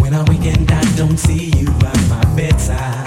When I wake and I don't see you by my bedside.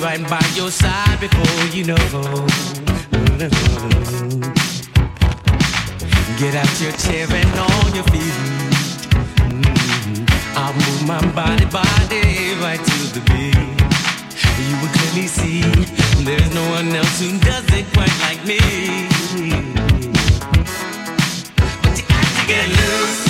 right by your side before you know. Get out your chair and on your feet. Mm-hmm. I'll move my body, body right to the beat. You will clearly see there's no one else who does it quite like me. But you got to get loose.